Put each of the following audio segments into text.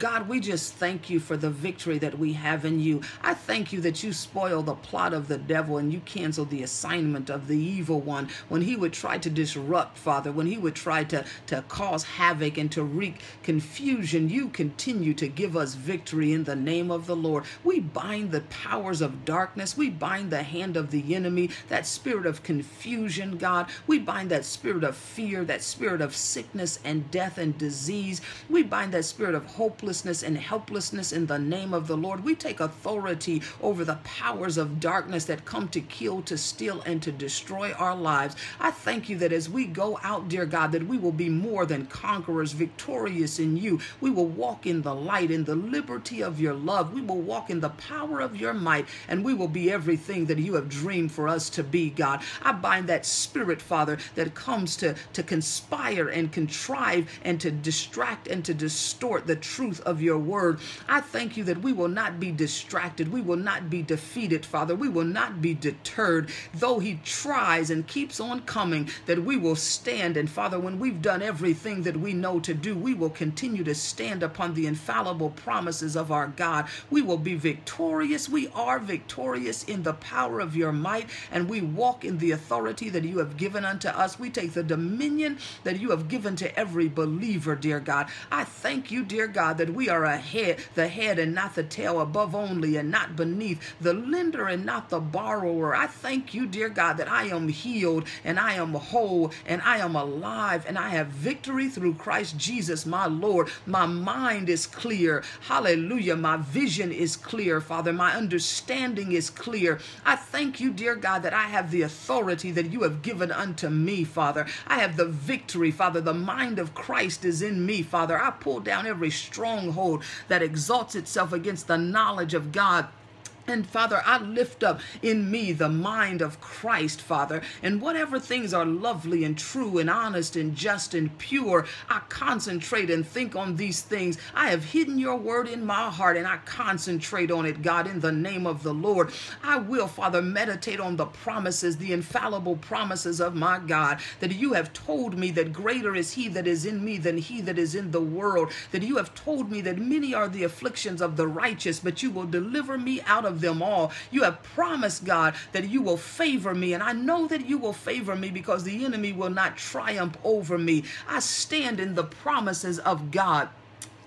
God, we just thank you for the victory that we have in you. I thank you that you spoil the plot of the devil and you cancel the assignment of the evil one when he would try to disrupt, Father, when he would try to, to cause havoc and to wreak confusion. You continue to give us victory in the name of the Lord. We bind the powers of darkness. We bind the hand of the enemy, that spirit of confusion, God. We bind that spirit of fear, that spirit of sickness and death and disease. We bind that spirit of hopelessness and helplessness in the name of the Lord. We take authority over the powers of darkness that come to kill, to steal, and to destroy our lives. I thank you that as we go out, dear God, that we will be more than conquerors, victorious in you. We will walk in the light, in the liberty of your love. We will walk in the power of your might, and we will be everything that you have dreamed for us to be, God. I bind that spirit, Father, that comes to, to conspire and contrive and to distract and to distort the truth of your word. I thank you that we will not be distracted. We will not be defeated, Father. We will not be deterred, though he tries and keeps on coming, that we will stand. And Father, when we've done everything that we know to do, we will continue to stand upon the infallible promises of our God. We will be victorious. We are victorious in the power of your might, and we walk in the authority that you have given unto us. We take the dominion that you have given to every believer, dear God. I thank you, dear God, that we are ahead, the head and not the tail, above only and not beneath, the lender and not the borrower. I thank you, dear God, that I am healed and I am whole and I am alive and I have victory through Christ Jesus, my Lord. My mind is clear. Hallelujah. My vision is clear, Father. My understanding is clear. I thank you, dear God, that I have the authority that you have given unto me, Father. I have the victory, Father. The mind of Christ is in me, Father. I pull down every stronghold that exalts itself against the knowledge of God. And Father, I lift up in me the mind of Christ, Father. And whatever things are lovely and true and honest and just and pure, I concentrate and think on these things. I have hidden your word in my heart and I concentrate on it, God, in the name of the Lord. I will, Father, meditate on the promises, the infallible promises of my God, that you have told me that greater is he that is in me than he that is in the world, that you have told me that many are the afflictions of the righteous, but you will deliver me out of them all. You have promised, God, that you will favor me, and I know that you will favor me because the enemy will not triumph over me. I stand in the promises of God.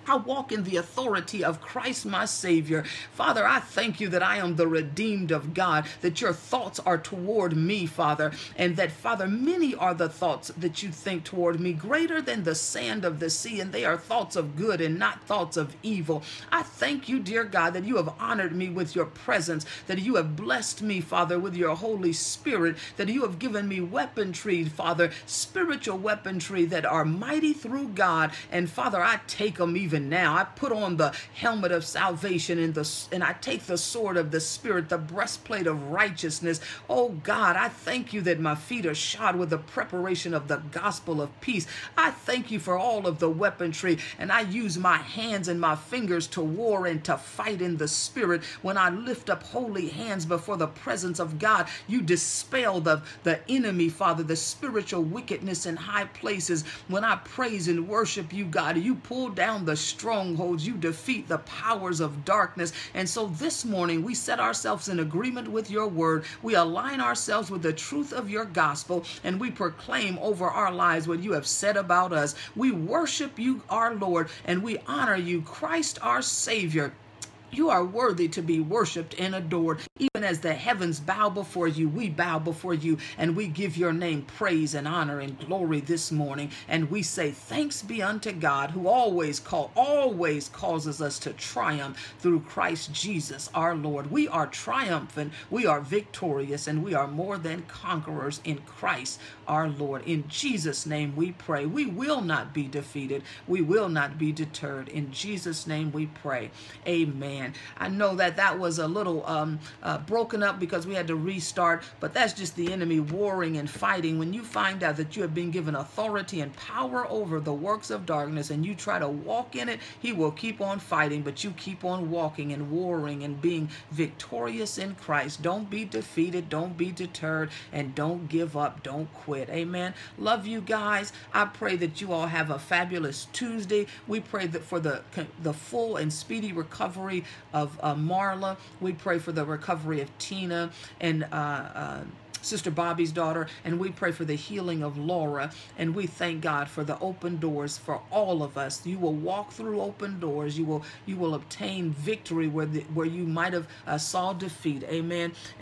I walk in the authority of Christ my Savior. Father, I thank you that I am the redeemed of God, that your thoughts are toward me, Father, and that, Father, many are the thoughts that you think toward me, greater than the sand of the sea, and they are thoughts of good and not thoughts of evil. I thank you, dear God, that you have honored me with your presence, that you have blessed me, Father, with your Holy Spirit, that you have given me weaponry, Father, spiritual weaponry that are mighty through God. And Father, I take them even even now. I put on the helmet of salvation and the and I take the sword of the spirit, the breastplate of righteousness. Oh God, I thank you that my feet are shod with the preparation of the gospel of peace. I thank you for all of the weaponry, and I use my hands and my fingers to war and to fight in the spirit. When I lift up holy hands before the presence of God, you dispel the, the enemy, Father, the spiritual wickedness in high places. When I praise and worship you, God, you pull down the strongholds, you defeat the powers of darkness. And so this morning, we set ourselves in agreement with your word. We align ourselves with the truth of your gospel, and we proclaim over our lives what you have said about us. We worship you, our Lord, and we honor you, Christ, our Savior. You are worthy to be worshiped and adored. Even as the heavens bow before you, we bow before you and we give your name praise and honor and glory this morning. And we say, Thanks be unto God who always call, always causes us to triumph through Christ Jesus our Lord. We are triumphant, we are victorious, and we are more than conquerors in Christ our Lord. In Jesus' name we pray. We will not be defeated. We will not be deterred. In Jesus' name we pray. Amen I know that that was a little um, uh, broken up because we had to restart, but that's just the enemy warring and fighting. When you find out that you have been given authority and power over the works of darkness and you try to walk in it, he will keep on fighting, but you keep on walking and warring and being victorious in Christ. Don't be defeated, don't be deterred, and don't give up, don't quit. Amen. Love you guys. I pray that you all have a fabulous Tuesday. We pray that for the the full and speedy recovery of uh, Marla. We pray for the recovery of Tina and uh, uh, Sister Bobby's daughter, and we pray for the healing of Laura. And we thank God for the open doors for all of us. You will walk through open doors. You will you will obtain victory where the, where you might have uh, saw defeat. Amen. And